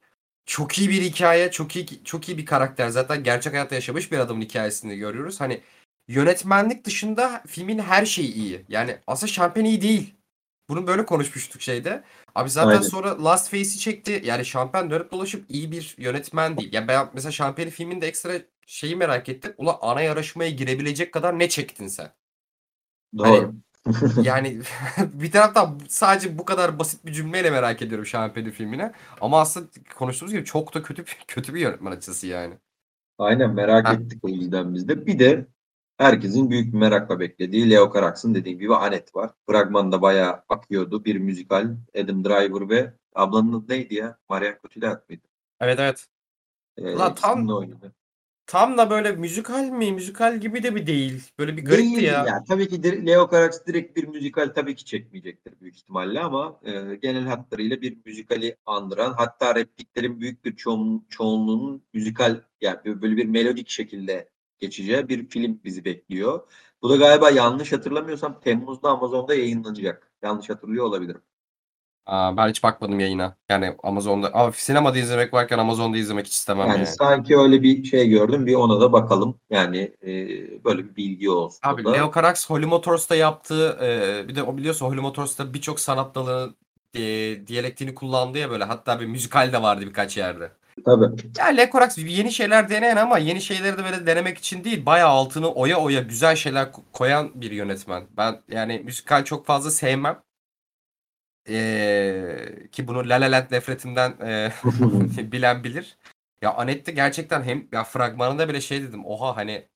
çok iyi bir hikaye, çok iyi çok iyi bir karakter. Zaten gerçek hayatta yaşamış bir adamın hikayesini görüyoruz. Hani yönetmenlik dışında filmin her şeyi iyi. Yani aslında Şampen iyi değil. Bunu böyle konuşmuştuk şeyde. Abi zaten Aynen. sonra Last Face'i çekti. Yani Şampen dönüp dolaşıp iyi bir yönetmen değil. Ya ben mesela Şampen'in filminde ekstra şeyi merak ettim. Ulan ana yarışmaya girebilecek kadar ne çektin sen? Doğru. Yani bir taraftan sadece bu kadar basit bir cümleyle merak ediyorum Şampen'in filmine. Ama aslında konuştuğumuz gibi çok da kötü bir, kötü bir yönetmen açısı yani. Aynen merak Ha. ettik o yüzden biz de. Bir de herkesin büyük bir merakla beklediği Leo Carax'ın dediğim gibi Anet var. Fragmanda bayağı akıyordu. Bir müzikal. Adam Driver ve ablanın adı neydi ya? Marion Cotillard mıydı? Evet evet. Ee, Ulan tam- oynadı. Tam da böyle müzikal mi? Müzikal gibi de bir değil. Böyle bir garipti Değil ya. ya. Tabii ki Leo Carax direkt bir müzikal tabii ki çekmeyecektir büyük ihtimalle ama e, genel hatlarıyla bir müzikali andıran hatta repliklerin büyük bir çoğun, çoğunluğunun müzikal yani böyle bir melodik şekilde geçeceği bir film bizi bekliyor. Bu da galiba yanlış hatırlamıyorsam Temmuz'da Amazon'da yayınlanacak. Yanlış hatırlıyor olabilirim. Aa, ben hiç bakmadım yayına. Yani Amazon'da. Ama sinemada izlemek varken Amazon'da izlemek hiç istemem Yani yani. sanki öyle bir şey gördüm. Bir ona da bakalım. Yani e, böyle bir bilgi olsun. Abi da. Leo Carax Holy Motors'ta yaptığı e, bir de o biliyorsun Holy Motors'ta birçok sanat dalının e, diyalektini kullandı ya böyle. Hatta bir müzikal de vardı birkaç yerde. Tabii. Ya Leo Carax yeni şeyler deneyen ama yeni şeyleri de böyle denemek için değil. Bayağı altını oya oya güzel şeyler ko- koyan bir yönetmen. Ben yani müzikal çok fazla sevmem. Ee, ki bunu La La Land nefretimden e, bilen bilir. Ya Anette gerçekten hem ya fragmanında bile şey dedim. Oha hani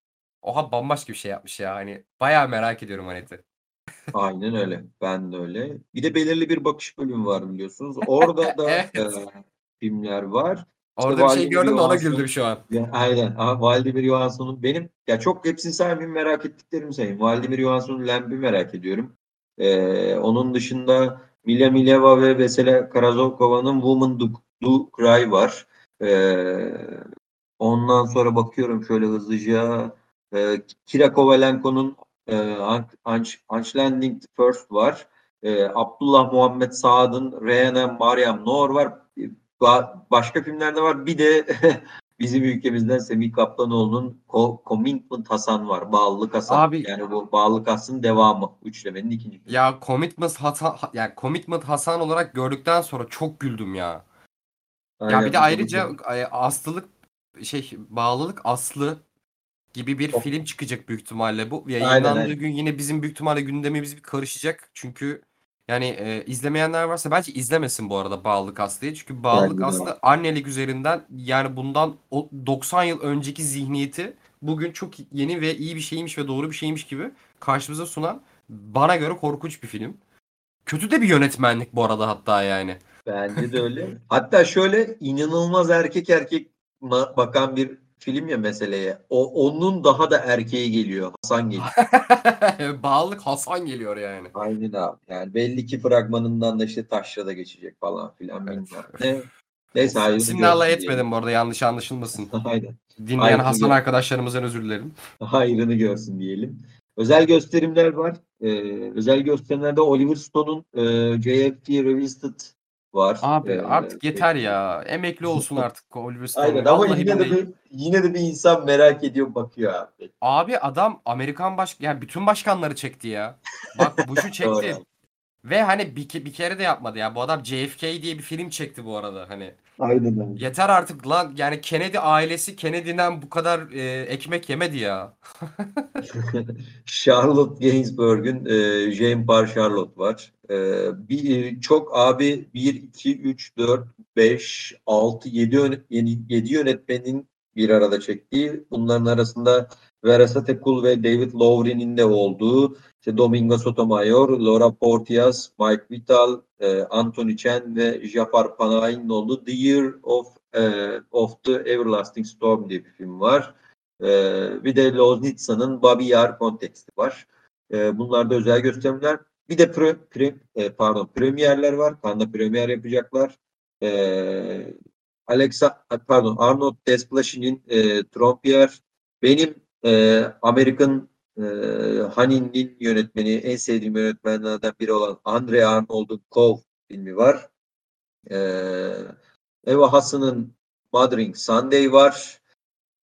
Oha bambaşka bir şey yapmış ya. Hani bayağı merak ediyorum Anet'i. Aynen öyle. Ben de öyle. Bir de belirli bir bakış bölümü var biliyorsunuz. Orada da Evet. e, filmler var. Orada bir şey gördüm de ona güldüm şu an. Ya, aynen. Aha, Valdemir Johansson'un benim ya çok hepsini saymayayım merak ettiklerimi sayayım. Valdemir Johansson'un Lamb'i merak ediyorum. Ee, onun dışında Mila Mileva ve Vesela Karazovkova'nın Woman Do, Do Cry var. Ee, ondan sonra bakıyorum şöyle hızlıca. Ee, Kira Kovalenko'nun e, Unch- Unchlanding First var. Ee, Abdullah Muhammed Saad'ın Reyna Mariam Noor var. Ba- Başka filmlerde var. Bir de bizim ülkemizden Semih Kaplanoğlu'nun Co- Commitment Hasan var. Bağlılık Hasan. Abi- Yani bu Bağlılık Hasan'ın devamı. Üçlemenin ikinci filmi. Ya Commitment Hasan yani Commitment Hasan olarak gördükten sonra çok güldüm ya. Ya Aynen. bir de ayrıca aslılık şey bağlılık aslı gibi bir Of. film çıkacak büyük ihtimalle bu. Yayınlandığı aynen. gün yine bizim büyük ihtimalle gündemimiz bir karışacak. Çünkü yani e, izlemeyenler varsa bence izlemesin bu arada bağlılık aslı'yı. Çünkü bağlılık de. aslı annelik üzerinden yani bundan o 90 yıl önceki zihniyeti bugün çok yeni ve iyi bir şeymiş ve doğru bir şeymiş gibi karşımıza sunan bana göre korkunç bir film. Kötü de bir yönetmenlik bu arada hatta yani. Bence de öyle. Hatta şöyle inanılmaz erkek erkek bakan bir film ya meseleye. O onun daha da erkeği geliyor. Hasan geliyor. Bağlılık Hasan geliyor yani. Aynen abi. Yani belli ki fragmanından da işte taşrada geçecek falan filan Evet. ne. Neyse hayrını alay görsün etmedim bu arada yanlış anlaşılmasın. Aynen. Dinleyen Ayrıca- Hasan arkadaşlarımızdan özür dilerim. Hayrını görsün diyelim. Özel gösterimler var. Ee, özel gösterimlerde Oliver Stone'un e, JFK Revisited var. Abi Ee, artık yeter ya. Emekli olsun artık Oliver Stone. Aynen ama Vallahi yine de bir yine de bir insan merak ediyor bakıyor abi. Abi adam Amerikan baş yani bütün başkanları çekti ya. Bak Bush'u çekti. Ve hani bir, ke- bir kere de yapmadı ya. Bu adam JFK diye bir film çekti bu arada hani. Aynen öyle. Yeter artık lan. Yani Kennedy ailesi Kennedy'den bu kadar e, ekmek yemedi ya. Charlotte Gainsbourg'un e, Jane Parr Charlotte var. E, bir, çok abi 1, 2, 3, 4, 5, 6, 7, 7 yönetmenin bir arada çektiği. Bunların arasında Vera Satekul ve David Lowery'nin de olduğu işte Domingo Sotomayor, Laura Portias, Mike Vital, e, Anthony Chen ve Jafar Panahi'nin olduğu The Year of e, of the Everlasting Storm diye bir film var. Ee, bir de Loznitsa'nın Babi Yar konteksti var. Ee, bunlar da özel gösterimler. Bir de pre, pre- e, pardon premierler var. Cannes'da premier yapacaklar. Ee, Alexa pardon Arnold Desplashy'nin e, Trompier benim e, American e, Honey'nin yönetmeni en sevdiğim yönetmenlerden biri olan Andre Arnold'un Cove filmi var. Ee, Eva Hassan'ın Mothering Sunday var.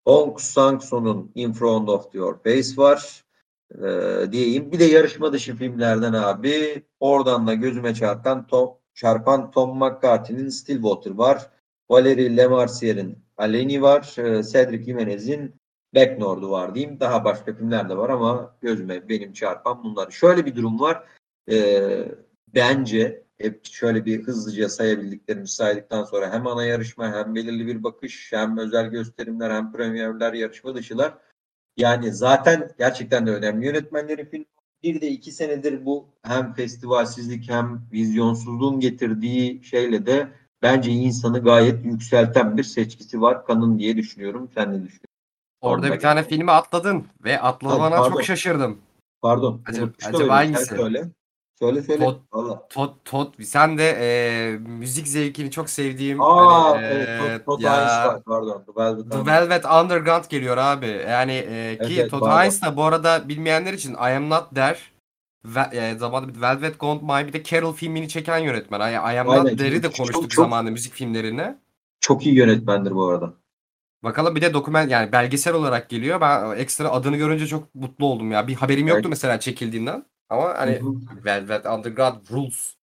Hong Sang-soo'nun In Front of Your Face var. Ee, diyeyim. Bir de yarışma dışı filmlerden abi oradan da gözüme çarpan Tom, çarpan Tom McCarthy'nin Stillwater var. Valerie Lemercier'in Aleni var. Ee, Cedric Jimenez'in Back North'u var diyeyim. Daha başka filmler de var ama gözüme benim çarpan bunlar. Şöyle bir durum var. Ee, bence hep şöyle bir hızlıca sayabildiklerimizi saydıktan sonra hem ana yarışma hem belirli bir bakış hem özel gösterimler hem premierler yarışma dışılar yani zaten gerçekten de önemli yönetmenlerin film bir de iki senedir bu hem festivalsizlik hem vizyonsuzluğun getirdiği şeyle de bence insanı gayet yükselten bir seçkisi var kanın diye düşünüyorum. Sen ne düşünüyorsun? Orada bir tane filmi atladın ve atlamana Pardon. çok şaşırdım. Pardon. Acaba- acaba hangisi? Söyle. Söyle söyle. Tot-. Tot Tot sen de e, müzik zevkini çok sevdiğim Aa, hani, evet, e, Todd- Todd ya. Pardon. The Velvet The Underground. Velvet Underground geliyor abi. Yani e, ki Evet, pardon. Haynes da bu arada bilmeyenler için I Am Not There ve, e, zamanında bir Velvet Gold Mine bir de Carol filmini çeken yönetmen. I, I Am Not There'ı da konuştuk çok- çok- zamanında müzik filmlerini. Çok iyi yönetmendir bu arada. Bakalım bir de dokumen yani belgesel olarak geliyor. Ben ekstra adını görünce çok mutlu oldum ya. Bir haberim yoktu Evet. mesela çekildiğinden. Ama hani. Velvet Underground rules.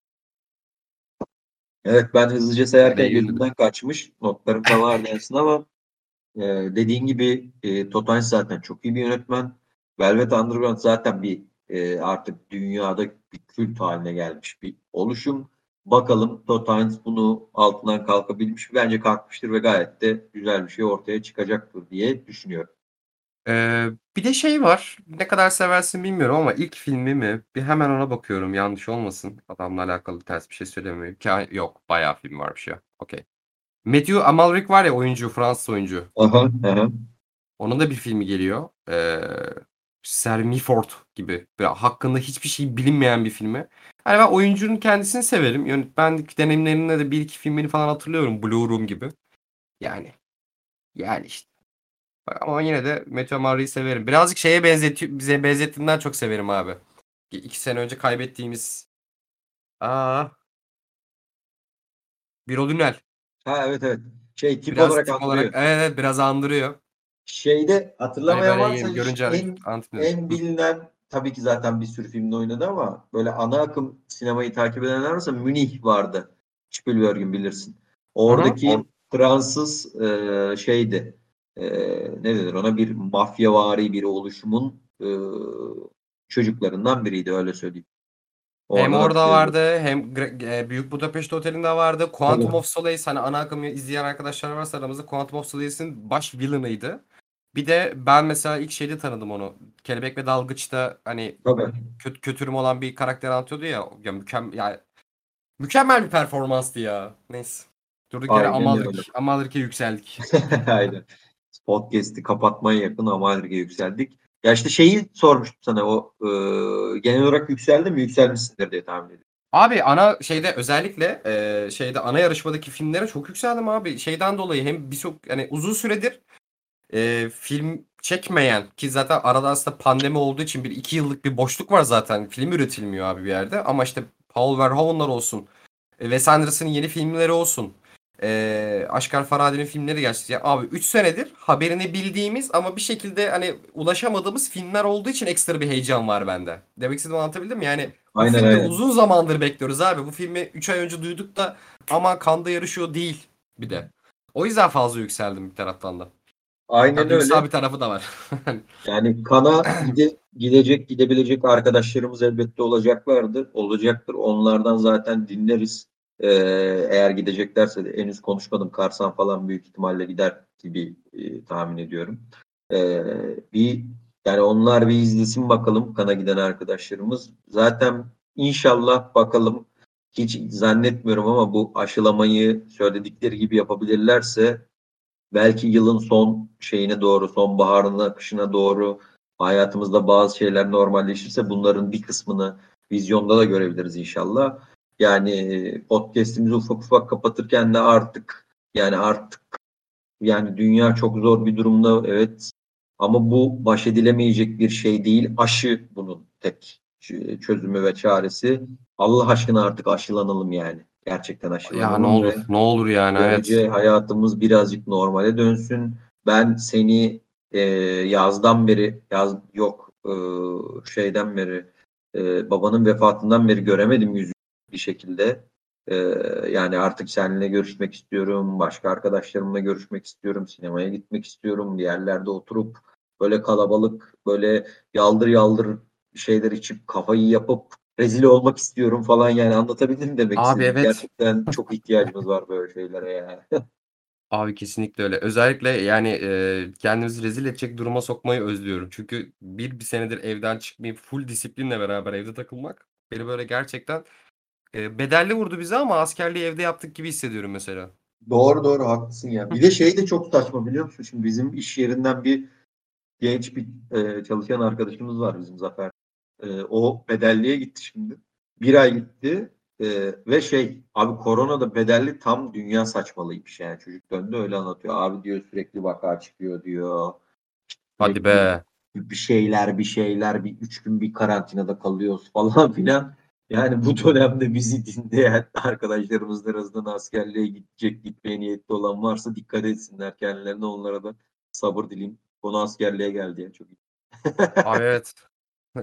Evet ben hızlıca sayarken Beğendim. gözümden kaçmış. Notlarım falan vardı aslında ama e, dediğin gibi e, Haynes zaten çok iyi bir yönetmen. Velvet Underground zaten bir e, artık dünyada bir kült haline gelmiş bir oluşum. Bakalım Todd Haynes bunu altından kalkabilmiş. mi? Bence kalkmıştır ve gayet de güzel bir şey ortaya çıkacaktır diye düşünüyorum. Eee, bir de şey var, ne kadar seversin bilmiyorum ama ilk filmi mi? Bir hemen ona bakıyorum yanlış olmasın. Adamla alakalı ters bir şey söylemeyeyim. Ka yok bayağı film varmış ya. Okey. Matthew Amalric var ya oyuncu, Fransız oyuncu. Aha, aha. Onun da bir filmi geliyor. Eee Sir Milford gibi. Böyle hakkında hiçbir şey bilinmeyen bir filmi. Hani ben oyuncunun kendisini severim. Yönetmenlik deneyimlerinde de bir iki filmini falan hatırlıyorum. Blue Room gibi. Yani. Yani işte. Ama yine de Matthew Amalric'i severim. Birazcık şeye benzetiyor, bize benzettiğinden çok severim abi. İki sene önce kaybettiğimiz Aa, bir Dünel. Ha evet evet. Şey tip Biraz olarak tip andırıyor. olarak evet, evet biraz andırıyor. Şeyde Hani hatırlamayan böyle varsa görünce en, en bilinen tabii ki zaten bir sürü filmde oynadı ama böyle ana akım sinemayı takip edenler varsa Münih vardı. Spielberg'in bilirsin. Oradaki Or- Fransız e, şeydi. E, ne denir ona bir mafyavari bir oluşumun e, çocuklarından biriydi öyle söyleyeyim. Hem Oradan orada vardı hem e, Büyük Budapest Oteli'nde vardı. Quantum Tabii. of Solace hani ana akımı izleyen arkadaşlar varsa aramızda Quantum of Solace'in baş villainıydı. Bir de ben mesela ilk şeyde tanıdım onu. Kelebek ve Dalgıç'ta hani Tabii. kötü kötürüm olan bir karakter anlatıyordu ya. Ya mükemmel ya mükemmel bir performanstı ya. Neyse. Durduk yere Aynen öyle. Amalrik, Amalrik'e yükseldik. Aynen. Podcast'i kapatmaya yakın Amalrik'e yükseldik. Ya işte şeyi sormuştum sana o e, genel olarak yükseldi mi? Yükselmişsindir diye tahmin ediyorum. Abi ana şeyde özellikle e, şeyde ana yarışmadaki filmlere çok yükseldim abi. Şeyden dolayı hem birçok hani uzun süredir e, film çekmeyen ki zaten arada aslında pandemi olduğu için bir iki yıllık bir boşluk var zaten. Film üretilmiyor abi bir yerde. Ama işte Paul Verhoeven'lar olsun. e, Wes Anderson'ın yeni filmleri olsun. E, Aşkar Farhadi'nin filmleri gerçekten. Ya abi 3 senedir haberini bildiğimiz ama bir şekilde hani ulaşamadığımız filmler olduğu için ekstra bir heyecan var bende. Demek istediğimi anlatabildim mi? Yani bu Aynen filmi aynen. uzun zamandır bekliyoruz abi. Bu filmi 3 ay önce duyduk da ama kanda yarışıyor değil bir de. O yüzden fazla yükseldim bir taraftan da. Aynen Tabii öyle. bir tarafı da var. Yani kana gide, gidecek gidebilecek arkadaşlarımız elbette olacaklardır. Olacaktır. Onlardan zaten dinleriz. Ee, eğer gideceklerse de henüz konuşmadım. Karsan falan büyük ihtimalle gider gibi e, tahmin ediyorum. Ee, bir yani onlar bir izlesin bakalım kana giden arkadaşlarımız. Zaten inşallah bakalım hiç zannetmiyorum ama bu aşılamayı söyledikleri gibi yapabilirlerse belki yılın son şeyine doğru, sonbaharına, kışına doğru hayatımızda bazı şeyler normalleşirse bunların bir kısmını vizyonda da görebiliriz inşallah. Yani podcast'imizi ufak ufak kapatırken de artık yani artık yani dünya çok zor bir durumda evet ama bu baş edilemeyecek bir şey değil. Aşı bunun tek çözümü ve çaresi. Allah aşkına artık aşılanalım yani. Gerçekten ya aşılanalım ne olur, ne olur yani Böylece evet. hayatımız birazcık normale dönsün. Ben seni e, yazdan beri, yaz yok e, şeyden beri, e, babanın vefatından beri göremedim yüzünü bir şekilde. E, yani artık seninle görüşmek istiyorum, başka arkadaşlarımla görüşmek istiyorum, sinemaya gitmek istiyorum, bir yerlerde oturup böyle kalabalık, böyle yaldır yaldır şeyler içip kafayı yapıp rezil olmak istiyorum falan yani anlatabildim mi demek Abi istedim. evet. Gerçekten çok ihtiyacımız var böyle şeylere ya. Abi kesinlikle öyle. Özellikle yani e, kendimizi rezil edecek duruma sokmayı özlüyorum. Çünkü bir, bir senedir evden çıkmayıp full disiplinle beraber evde takılmak beni böyle gerçekten e, bedelli vurdu bize ama askerliği evde yaptık gibi hissediyorum mesela. Doğru doğru haklısın ya. Bir de şey de çok saçma biliyor musun? Şimdi bizim iş yerinden bir genç bir e, çalışan arkadaşımız var bizim Zafer. E, o bedelliye gitti şimdi. Bir ay gitti e, ve şey abi koronada bedelli tam dünya saçmalıymış yani çocuk döndü öyle anlatıyor. Abi diyor sürekli vaka çıkıyor diyor. Hadi be. bir şeyler bir şeyler bir üç gün bir karantinada kalıyoruz falan filan. Yani bu dönemde bizi dinleyen arkadaşlarımız arasından askerliğe gidecek gitmeye niyetli olan varsa dikkat etsinler kendilerine onlara da sabır dileyim. Konu askerliğe geldi ya çok iyi. Abi evet.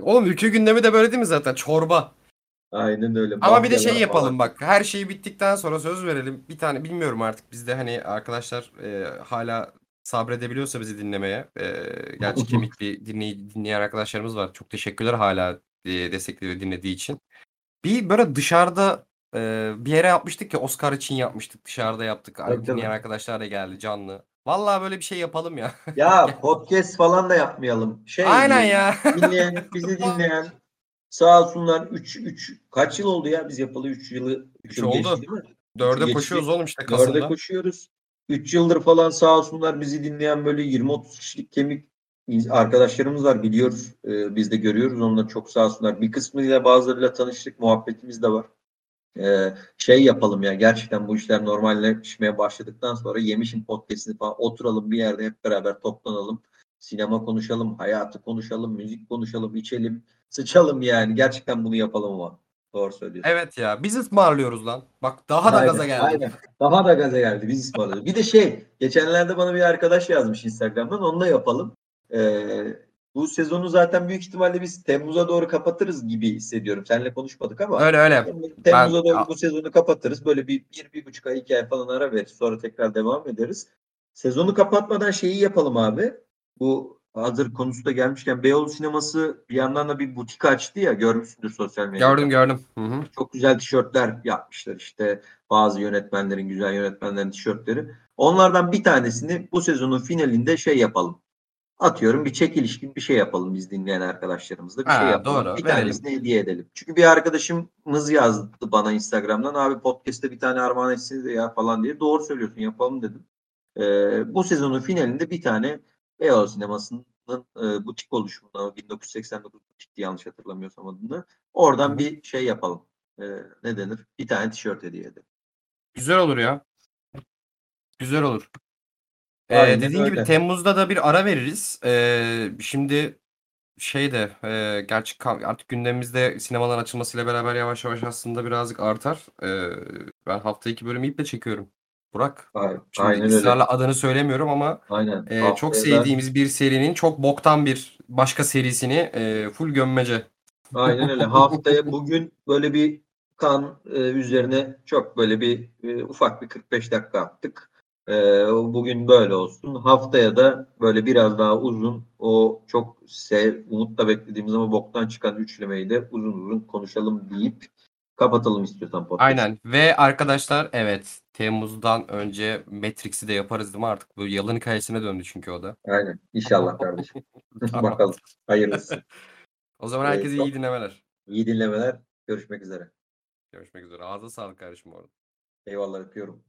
Oğlum ülke gündemi de böyle değil mi zaten? Çorba. Aynen öyle. Ama bir de şey yapalım falan. bak. Her şey bittikten sonra söz verelim. Bir tane bilmiyorum artık bizde hani arkadaşlar e, hala sabredebiliyorsa bizi dinlemeye. E, gerçi kemikli dinley dinleyen arkadaşlarımız var. Çok teşekkürler hala e, destekli ve dinlediği için. Bir böyle dışarıda e, bir yere yapmıştık ya Oscar için yapmıştık. Dışarıda yaptık. Tabii, dinleyen arkadaşlar da geldi canlı. Vallahi böyle bir şey yapalım ya. Ya podcast falan da yapmayalım. Şey Aynen ya. Dinleyen, bizi dinleyen sağ olsunlar 3 3 kaç yıl oldu ya biz yapalı 3 yılı 3 Üç yıl oldu. geçti değil mi? Dörde Geçti. koşuyoruz oğlum işte Dörde Kasım'da. koşuyoruz. 3 yıldır falan sağ olsunlar bizi dinleyen böyle 20-30 kişilik kemik arkadaşlarımız var biliyoruz. Ee, biz de görüyoruz. Onlar çok sağ olsunlar. Bir kısmıyla bazılarıyla tanıştık. Muhabbetimiz de var. Ee, şey yapalım ya gerçekten bu işler normalleşmeye başladıktan sonra Yemiş'in podcast'ini falan oturalım bir yerde hep beraber toplanalım. Sinema konuşalım, hayatı konuşalım, müzik konuşalım, içelim, sıçalım yani. Gerçekten bunu yapalım ama. Doğru söylüyorsun. Evet ya. Biz ısmarlıyoruz lan. Bak daha da Aynen, gaza geldik. aynen. Daha da gaza geldi. Biz ısmarladık. Bir de şey, geçenlerde bana bir arkadaş yazmış Instagram'dan. Onu da yapalım. Ee, bu sezonu zaten büyük ihtimalle biz Temmuz'a doğru kapatırız gibi hissediyorum. Seninle konuşmadık ama. Öyle öyle. Temmuz'a Ben- doğru bu sezonu kapatırız. Böyle bir, bir, bir buçuk ay, iki ay falan ara veririz. Sonra tekrar devam ederiz. Sezonu kapatmadan şeyi yapalım abi. Bu hazır konusu da gelmişken Beyoğlu Sineması bir yandan da bir butik açtı ya görmüşsündür sosyal medyada. Gördüm gördüm. Hı hı. Çok güzel tişörtler yapmışlar işte. Bazı yönetmenlerin, güzel yönetmenlerin tişörtleri. Onlardan bir tanesini bu sezonun finalinde şey yapalım. Atıyorum bir çekiliş gibi bir şey yapalım biz dinleyen arkadaşlarımızla. Bir Ha, şey yapalım. doğru, Bir verelim. tanesini hediye edelim. Çünkü bir arkadaşımız yazdı bana Instagram'dan. Abi podcast'te bir tane armağan etsiniz ya falan diye. Doğru söylüyorsun yapalım dedim. Ee, bu sezonun finalinde bir tane Beyoğlu Sineması'nın e, butik oluşumuna 1989 butikti yanlış hatırlamıyorsam adını. Oradan hı. bir şey yapalım. Ee, ne denir? Bir tane tişört hediye edelim. Güzel olur ya. Güzel olur. Ee, Aynen dediğin gibi öyle. Temmuz'da da bir ara veririz. Ee, şimdi şey de e, gerçi ka- artık gündemimizde sinemaların açılmasıyla beraber yavaş yavaş aslında birazcık artar. Ee, ben hafta iki bölümü iple çekiyorum. Burak. Aynen, Şimdi aynen öyle. ısrarla adını söylemiyorum ama Aynen. e, çok Haftaya da- sevdiğimiz bir serinin çok boktan bir başka serisini e, full gömmece. Aynen öyle. Haftaya bugün böyle bir kan e, üzerine çok böyle bir e, ufak bir 45 dakika attık. E, bugün böyle olsun. Haftaya da böyle biraz daha uzun o çok sev, umutla beklediğimiz ama boktan çıkan üçlemeyi de uzun uzun konuşalım deyip kapatalım istiyorsan podcast. Aynen ve arkadaşlar evet Temmuz'dan önce Matrix'i de yaparız değil mi artık? Bu yalın hikayesine döndü çünkü o da. Aynen. İnşallah kardeşim. Tamam. Bakalım. Hayırlısı. O zaman herkese iyi dinlemeler. İyi dinlemeler. Görüşmek üzere. Görüşmek üzere. Ağzına sağlık kardeşim orada. Eyvallah öpüyorum.